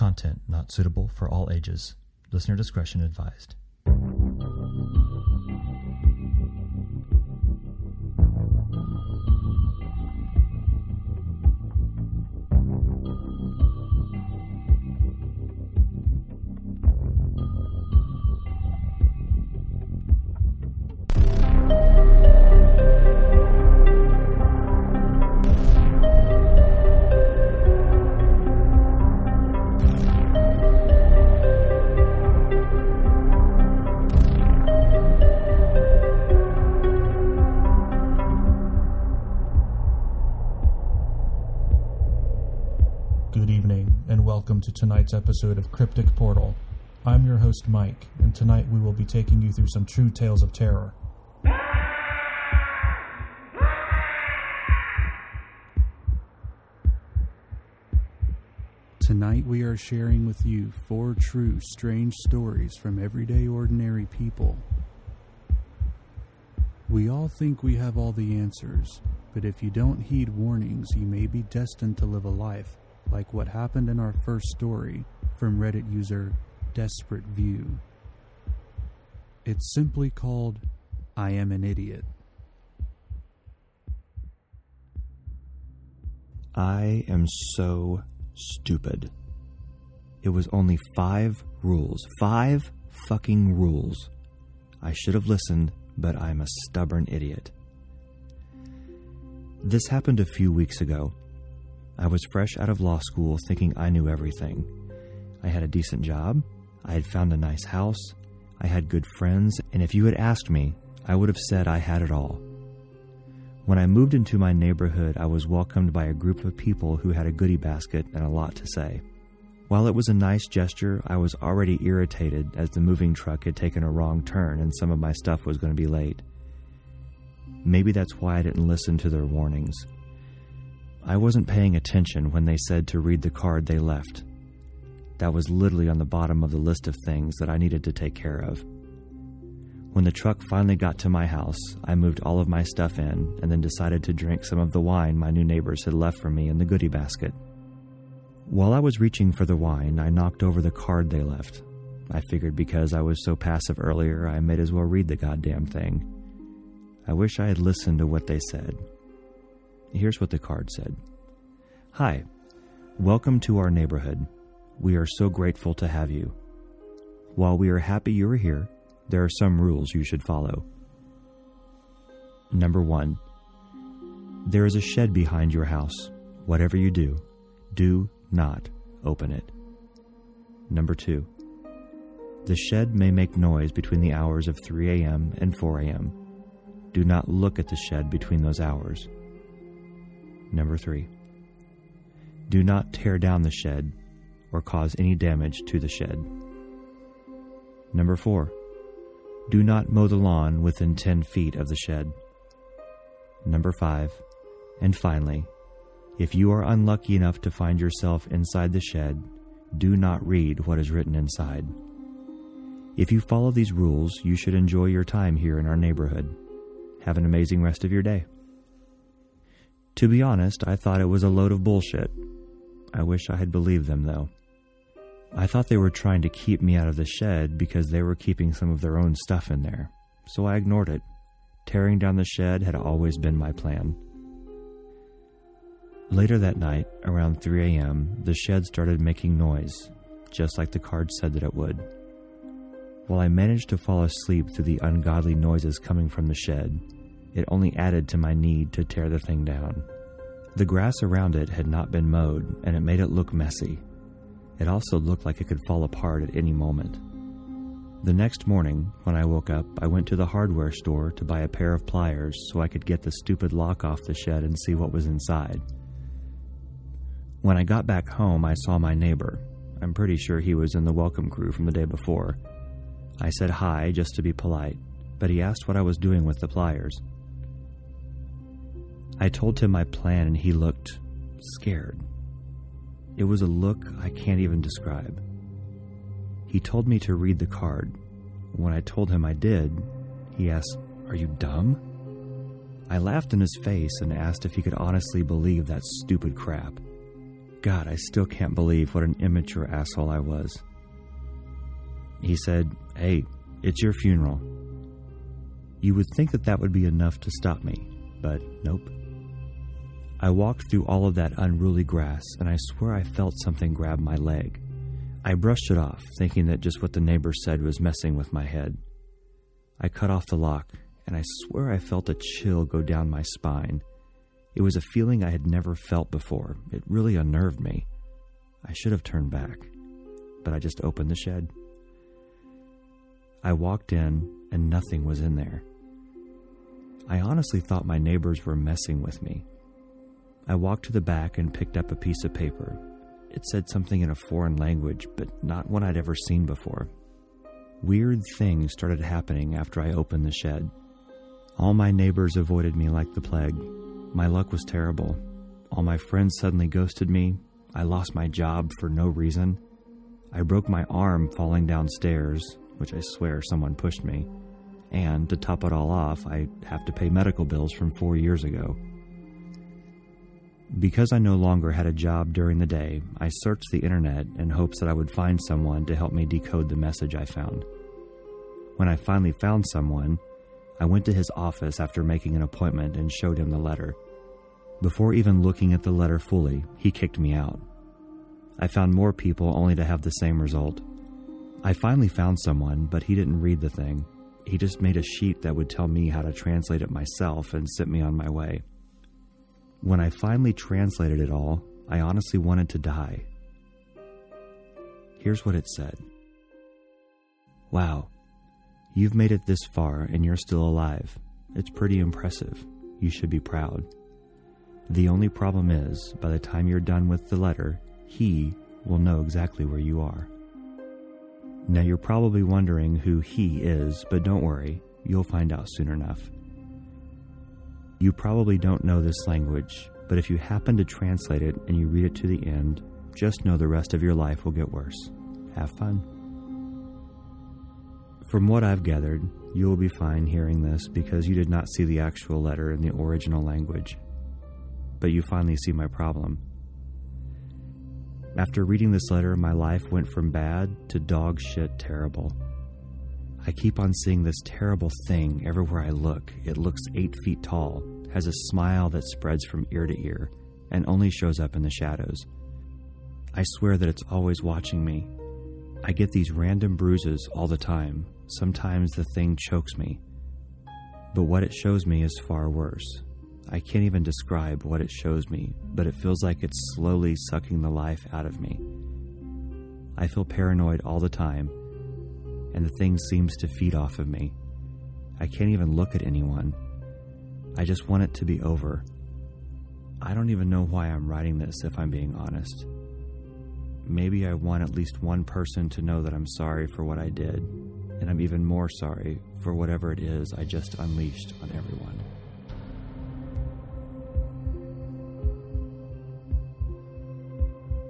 content not suitable for all ages. Listener discretion advised. Good evening, and welcome to tonight's episode of Cryptic Portal. I'm your host, Mike, and tonight we will be taking you through some true tales of terror. Tonight we are sharing with you four true strange stories from everyday ordinary people. We all think we have all the answers, but if you don't heed warnings, you may be destined to live a life like what happened in our first story from Reddit user Desperate View. It's simply called I Am an Idiot. I am so stupid. It was only five rules. Five fucking rules. I should have listened, but I'm a stubborn idiot. This happened a few weeks ago. I was fresh out of law school thinking I knew everything. I had a decent job, I had found a nice house, I had good friends, and if you had asked me, I would have said I had it all. When I moved into my neighborhood, I was welcomed by a group of people who had a goodie basket and a lot to say. While it was a nice gesture, I was already irritated as the moving truck had taken a wrong turn and some of my stuff was going to be late. Maybe that's why I didn't listen to their warnings. I wasn't paying attention when they said to read the card they left. That was literally on the bottom of the list of things that I needed to take care of. When the truck finally got to my house, I moved all of my stuff in and then decided to drink some of the wine my new neighbors had left for me in the goodie basket. While I was reaching for the wine, I knocked over the card they left. I figured because I was so passive earlier, I might as well read the goddamn thing. I wish I had listened to what they said. Here's what the card said Hi, welcome to our neighborhood. We are so grateful to have you. While we are happy you are here, there are some rules you should follow. Number one, there is a shed behind your house. Whatever you do, do not open it. Number two, the shed may make noise between the hours of 3 a.m. and 4 a.m. Do not look at the shed between those hours. Number three, do not tear down the shed or cause any damage to the shed. Number four, do not mow the lawn within 10 feet of the shed. Number five, and finally, if you are unlucky enough to find yourself inside the shed, do not read what is written inside. If you follow these rules, you should enjoy your time here in our neighborhood. Have an amazing rest of your day. To be honest, I thought it was a load of bullshit. I wish I had believed them, though. I thought they were trying to keep me out of the shed because they were keeping some of their own stuff in there, so I ignored it. Tearing down the shed had always been my plan. Later that night, around 3 a.m., the shed started making noise, just like the card said that it would. While I managed to fall asleep through the ungodly noises coming from the shed, it only added to my need to tear the thing down. The grass around it had not been mowed, and it made it look messy. It also looked like it could fall apart at any moment. The next morning, when I woke up, I went to the hardware store to buy a pair of pliers so I could get the stupid lock off the shed and see what was inside. When I got back home, I saw my neighbor. I'm pretty sure he was in the welcome crew from the day before. I said hi just to be polite, but he asked what I was doing with the pliers. I told him my plan and he looked scared. It was a look I can't even describe. He told me to read the card. When I told him I did, he asked, Are you dumb? I laughed in his face and asked if he could honestly believe that stupid crap. God, I still can't believe what an immature asshole I was. He said, Hey, it's your funeral. You would think that that would be enough to stop me, but nope. I walked through all of that unruly grass, and I swear I felt something grab my leg. I brushed it off, thinking that just what the neighbor said was messing with my head. I cut off the lock, and I swear I felt a chill go down my spine. It was a feeling I had never felt before. It really unnerved me. I should have turned back, but I just opened the shed. I walked in, and nothing was in there. I honestly thought my neighbors were messing with me. I walked to the back and picked up a piece of paper. It said something in a foreign language, but not one I'd ever seen before. Weird things started happening after I opened the shed. All my neighbors avoided me like the plague. My luck was terrible. All my friends suddenly ghosted me. I lost my job for no reason. I broke my arm falling downstairs, which I swear someone pushed me. And to top it all off, I have to pay medical bills from four years ago. Because I no longer had a job during the day, I searched the internet in hopes that I would find someone to help me decode the message I found. When I finally found someone, I went to his office after making an appointment and showed him the letter. Before even looking at the letter fully, he kicked me out. I found more people only to have the same result. I finally found someone, but he didn't read the thing. He just made a sheet that would tell me how to translate it myself and sent me on my way. When I finally translated it all, I honestly wanted to die. Here's what it said Wow, you've made it this far and you're still alive. It's pretty impressive. You should be proud. The only problem is, by the time you're done with the letter, he will know exactly where you are. Now you're probably wondering who he is, but don't worry, you'll find out soon enough. You probably don't know this language, but if you happen to translate it and you read it to the end, just know the rest of your life will get worse. Have fun. From what I've gathered, you will be fine hearing this because you did not see the actual letter in the original language. But you finally see my problem. After reading this letter, my life went from bad to dog shit terrible. I keep on seeing this terrible thing everywhere I look. It looks eight feet tall, has a smile that spreads from ear to ear, and only shows up in the shadows. I swear that it's always watching me. I get these random bruises all the time. Sometimes the thing chokes me. But what it shows me is far worse. I can't even describe what it shows me, but it feels like it's slowly sucking the life out of me. I feel paranoid all the time and the thing seems to feed off of me. I can't even look at anyone. I just want it to be over. I don't even know why I'm writing this, if I'm being honest. Maybe I want at least one person to know that I'm sorry for what I did, and I'm even more sorry for whatever it is I just unleashed on everyone.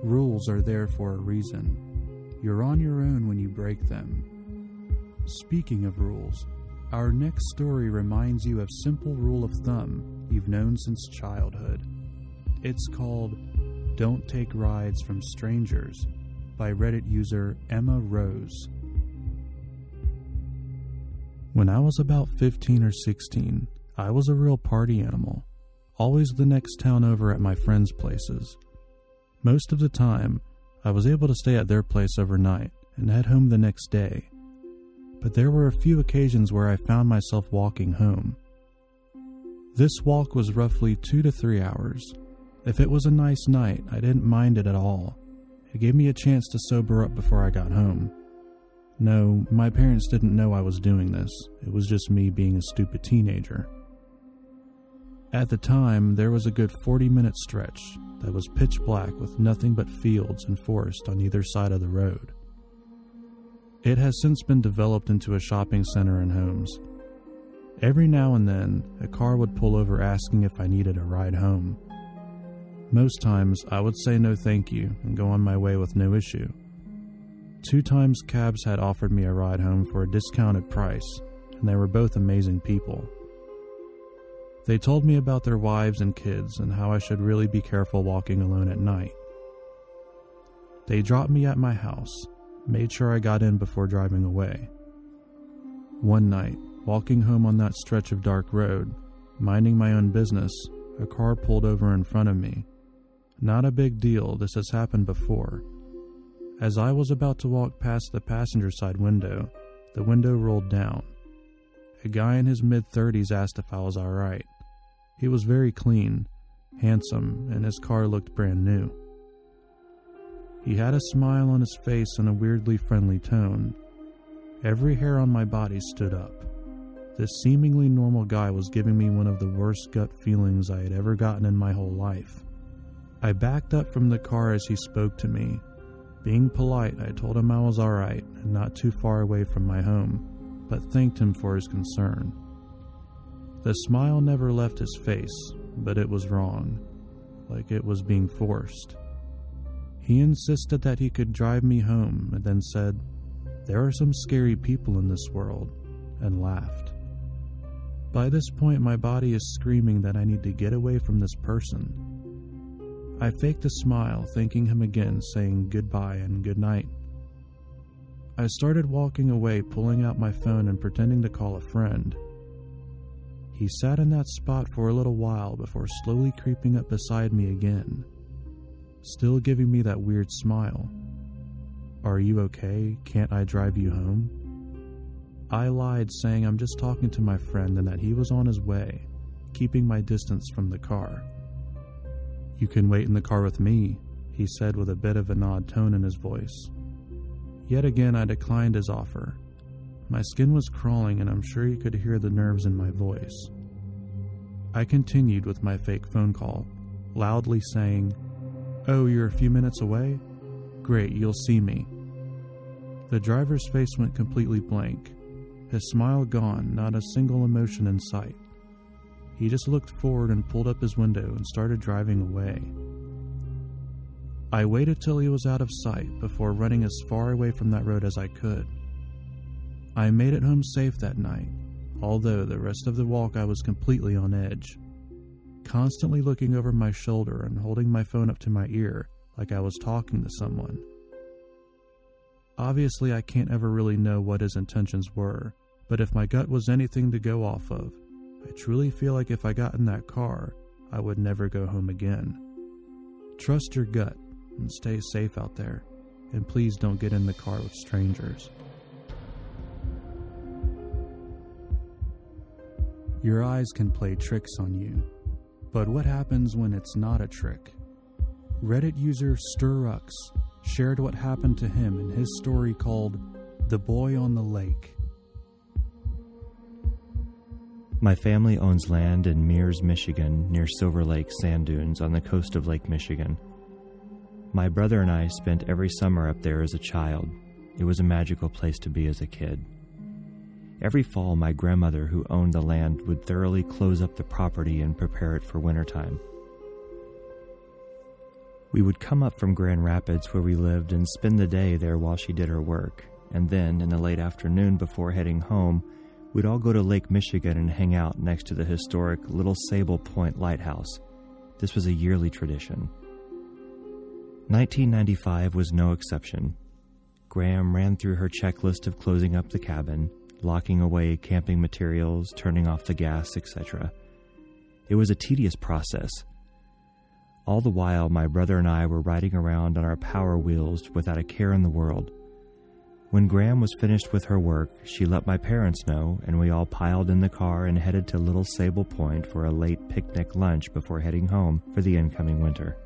Rules are there for a reason. You're on your own when you break them. Speaking of rules, our next story reminds you of simple rule of thumb you've known since childhood. It's called Don't Take Rides from Strangers by Reddit user Emma Rose. When I was about 15 or 16, I was a real party animal, always the next town over at my friends' places. Most of the time, I was able to stay at their place overnight and head home the next day but there were a few occasions where I found myself walking home. This walk was roughly two to three hours. If it was a nice night, I didn't mind it at all. It gave me a chance to sober up before I got home. No, my parents didn't know I was doing this. It was just me being a stupid teenager. At the time, there was a good 40 minute stretch that was pitch black with nothing but fields and forest on either side of the road. It has since been developed into a shopping center and homes. Every now and then, a car would pull over asking if I needed a ride home. Most times, I would say no thank you and go on my way with no issue. Two times, cabs had offered me a ride home for a discounted price, and they were both amazing people. They told me about their wives and kids and how I should really be careful walking alone at night. They dropped me at my house, made sure I got in before driving away. One night, walking home on that stretch of dark road, minding my own business, a car pulled over in front of me. Not a big deal, this has happened before. As I was about to walk past the passenger side window, the window rolled down. A guy in his mid 30s asked if I was alright. He was very clean, handsome, and his car looked brand new. He had a smile on his face and a weirdly friendly tone. Every hair on my body stood up. This seemingly normal guy was giving me one of the worst gut feelings I had ever gotten in my whole life. I backed up from the car as he spoke to me. Being polite, I told him I was alright and not too far away from my home, but thanked him for his concern. The smile never left his face, but it was wrong, like it was being forced. He insisted that he could drive me home and then said, There are some scary people in this world, and laughed. By this point, my body is screaming that I need to get away from this person. I faked a smile, thanking him again, saying goodbye and good night. I started walking away, pulling out my phone and pretending to call a friend. He sat in that spot for a little while before slowly creeping up beside me again still giving me that weird smile. Are you okay? Can't I drive you home? I lied, saying I'm just talking to my friend and that he was on his way, keeping my distance from the car. You can wait in the car with me, he said with a bit of an odd tone in his voice. Yet again, I declined his offer. My skin was crawling, and I'm sure you could hear the nerves in my voice. I continued with my fake phone call, loudly saying, Oh, you're a few minutes away? Great, you'll see me. The driver's face went completely blank, his smile gone, not a single emotion in sight. He just looked forward and pulled up his window and started driving away. I waited till he was out of sight before running as far away from that road as I could. I made it home safe that night, although the rest of the walk I was completely on edge constantly looking over my shoulder and holding my phone up to my ear like I was talking to someone. Obviously, I can't ever really know what his intentions were, but if my gut was anything to go off of, I truly feel like if I got in that car, I would never go home again. Trust your gut and stay safe out there, and please don't get in the car with strangers. Your eyes can play tricks on you but what happens when it's not a trick? Reddit user Sturrux shared what happened to him in his story called The Boy on the Lake. My family owns land in Mears, Michigan, near Silver Lake sand dunes on the coast of Lake Michigan. My brother and I spent every summer up there as a child. It was a magical place to be as a kid. Every fall, my grandmother, who owned the land, would thoroughly close up the property and prepare it for wintertime. We would come up from Grand Rapids, where we lived, and spend the day there while she did her work. And then, in the late afternoon before heading home, we'd all go to Lake Michigan and hang out next to the historic Little Sable Point Lighthouse. This was a yearly tradition. 1995 was no exception. Gram ran through her checklist of closing up the cabin, locking away camping materials, turning off the gas, etc. It was a tedious process. All the while, my brother and I were riding around on our power wheels without a care in the world. When Gram was finished with her work, she let my parents know, and we all piled in the car and headed to Little Sable Point for a late picnic lunch before heading home for the incoming winter.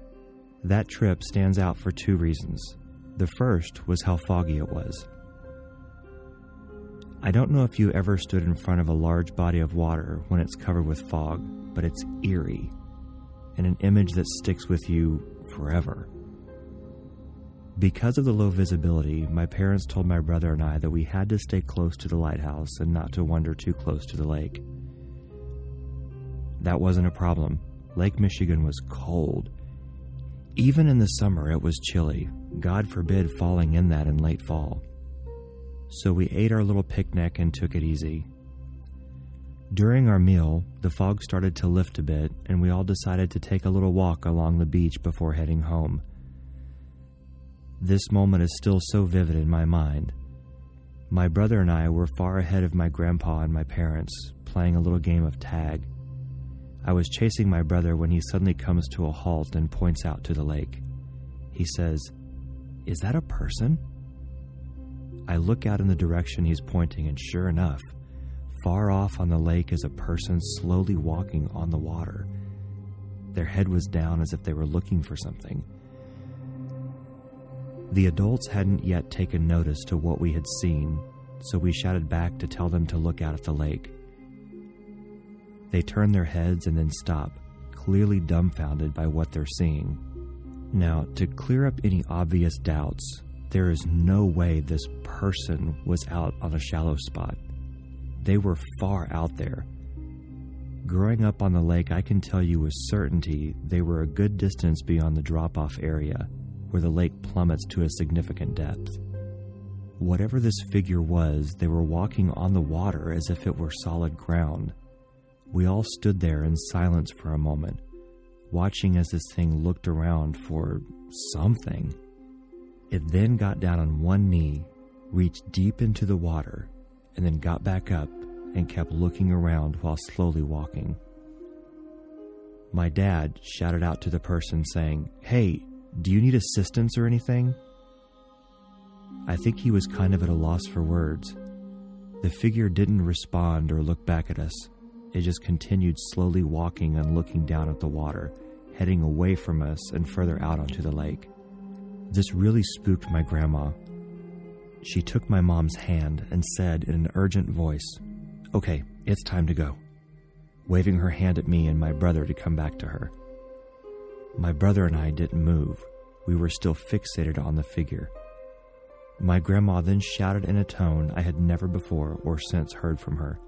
That trip stands out for two reasons. The first was how foggy it was. I don't know if you ever stood in front of a large body of water when it's covered with fog, but it's eerie and an image that sticks with you forever. Because of the low visibility, my parents told my brother and I that we had to stay close to the lighthouse and not to wander too close to the lake. That wasn't a problem. Lake Michigan was cold. Even in the summer, it was chilly. God forbid falling in that in late fall so we ate our little picnic and took it easy. During our meal, the fog started to lift a bit, and we all decided to take a little walk along the beach before heading home. This moment is still so vivid in my mind. My brother and I were far ahead of my grandpa and my parents, playing a little game of tag. I was chasing my brother when he suddenly comes to a halt and points out to the lake. He says, Is that a person? I look out in the direction he's pointing, and sure enough, far off on the lake is a person slowly walking on the water. Their head was down as if they were looking for something. The adults hadn't yet taken notice to what we had seen, so we shouted back to tell them to look out at the lake. They turn their heads and then stop, clearly dumbfounded by what they're seeing. Now, to clear up any obvious doubts, there is no way this person was out on a shallow spot. They were far out there. Growing up on the lake, I can tell you with certainty they were a good distance beyond the drop off area, where the lake plummets to a significant depth. Whatever this figure was, they were walking on the water as if it were solid ground. We all stood there in silence for a moment, watching as this thing looked around for something. It then got down on one knee, reached deep into the water, and then got back up and kept looking around while slowly walking. My dad shouted out to the person, saying, Hey, do you need assistance or anything? I think he was kind of at a loss for words. The figure didn't respond or look back at us. It just continued slowly walking and looking down at the water, heading away from us and further out onto the lake. This really spooked my grandma. She took my mom's hand and said in an urgent voice, Okay, it's time to go, waving her hand at me and my brother to come back to her. My brother and I didn't move. We were still fixated on the figure. My grandma then shouted in a tone I had never before or since heard from her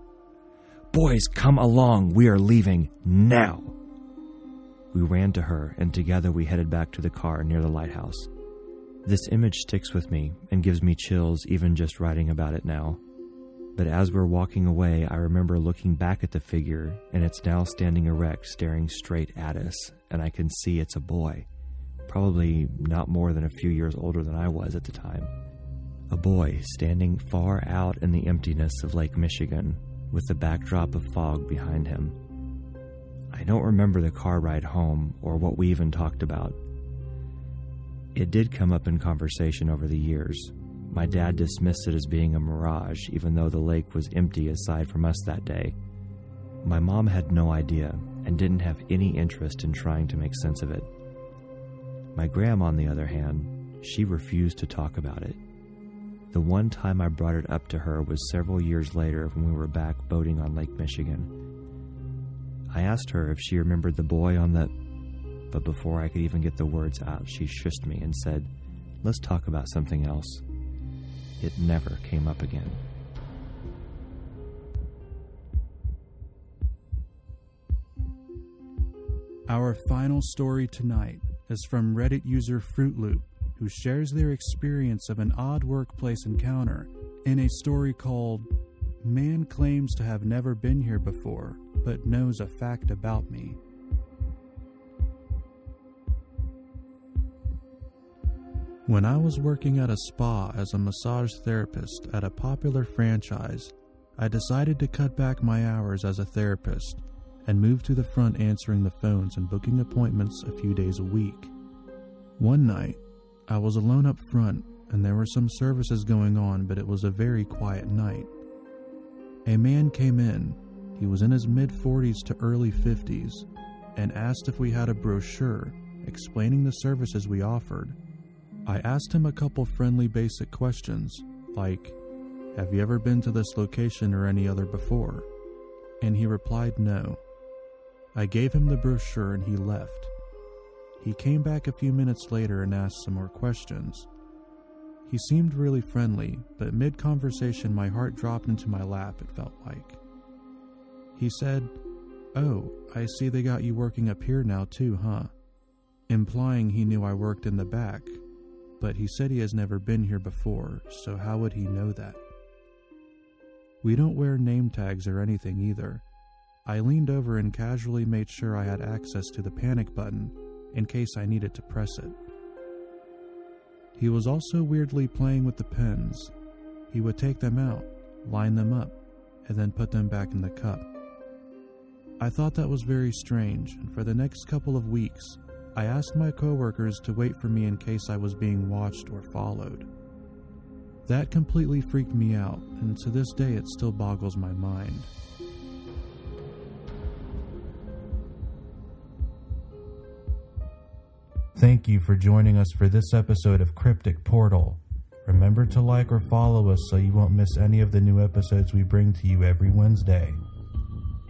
Boys, come along. We are leaving now. We ran to her, and together we headed back to the car near the lighthouse. This image sticks with me and gives me chills even just writing about it now. But as we're walking away, I remember looking back at the figure, and it's now standing erect, staring straight at us, and I can see it's a boy, probably not more than a few years older than I was at the time. A boy standing far out in the emptiness of Lake Michigan, with the backdrop of fog behind him. I don't remember the car ride home or what we even talked about. It did come up in conversation over the years. My dad dismissed it as being a mirage, even though the lake was empty aside from us that day. My mom had no idea and didn't have any interest in trying to make sense of it. My gram, on the other hand, she refused to talk about it. The one time I brought it up to her was several years later when we were back boating on Lake Michigan. I asked her if she remembered the boy on the. But before I could even get the words out, she shushed me and said, Let's talk about something else. It never came up again. Our final story tonight is from Reddit user Fruitloop, who shares their experience of an odd workplace encounter in a story called Man Claims to Have Never Been Here Before, but Knows a Fact About Me. When I was working at a spa as a massage therapist at a popular franchise, I decided to cut back my hours as a therapist and move to the front answering the phones and booking appointments a few days a week. One night, I was alone up front and there were some services going on, but it was a very quiet night. A man came in. He was in his mid 40s to early 50s and asked if we had a brochure explaining the services we offered. I asked him a couple friendly basic questions, like, Have you ever been to this location or any other before? And he replied no. I gave him the brochure and he left. He came back a few minutes later and asked some more questions. He seemed really friendly, but mid conversation, my heart dropped into my lap, it felt like. He said, Oh, I see they got you working up here now, too, huh? Implying he knew I worked in the back, but he said he has never been here before, so how would he know that? We don't wear name tags or anything either. I leaned over and casually made sure I had access to the panic button in case I needed to press it. He was also weirdly playing with the pens. He would take them out, line them up, and then put them back in the cup. I thought that was very strange, and for the next couple of weeks, I asked my coworkers to wait for me in case I was being watched or followed. That completely freaked me out, and to this day it still boggles my mind. Thank you for joining us for this episode of Cryptic Portal. Remember to like or follow us so you won't miss any of the new episodes we bring to you every Wednesday.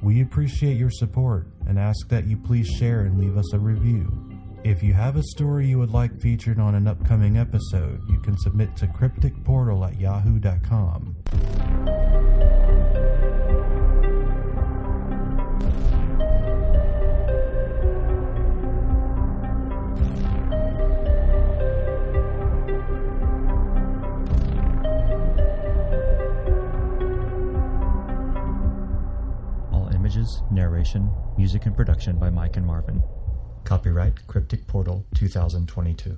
We appreciate your support and ask that you please share and leave us a review. If you have a story you would like featured on an upcoming episode, you can submit to crypticportal at yahoo.com. All images, narration, music, and production by Mike and Marvin. Copyright Cryptic Portal 2022.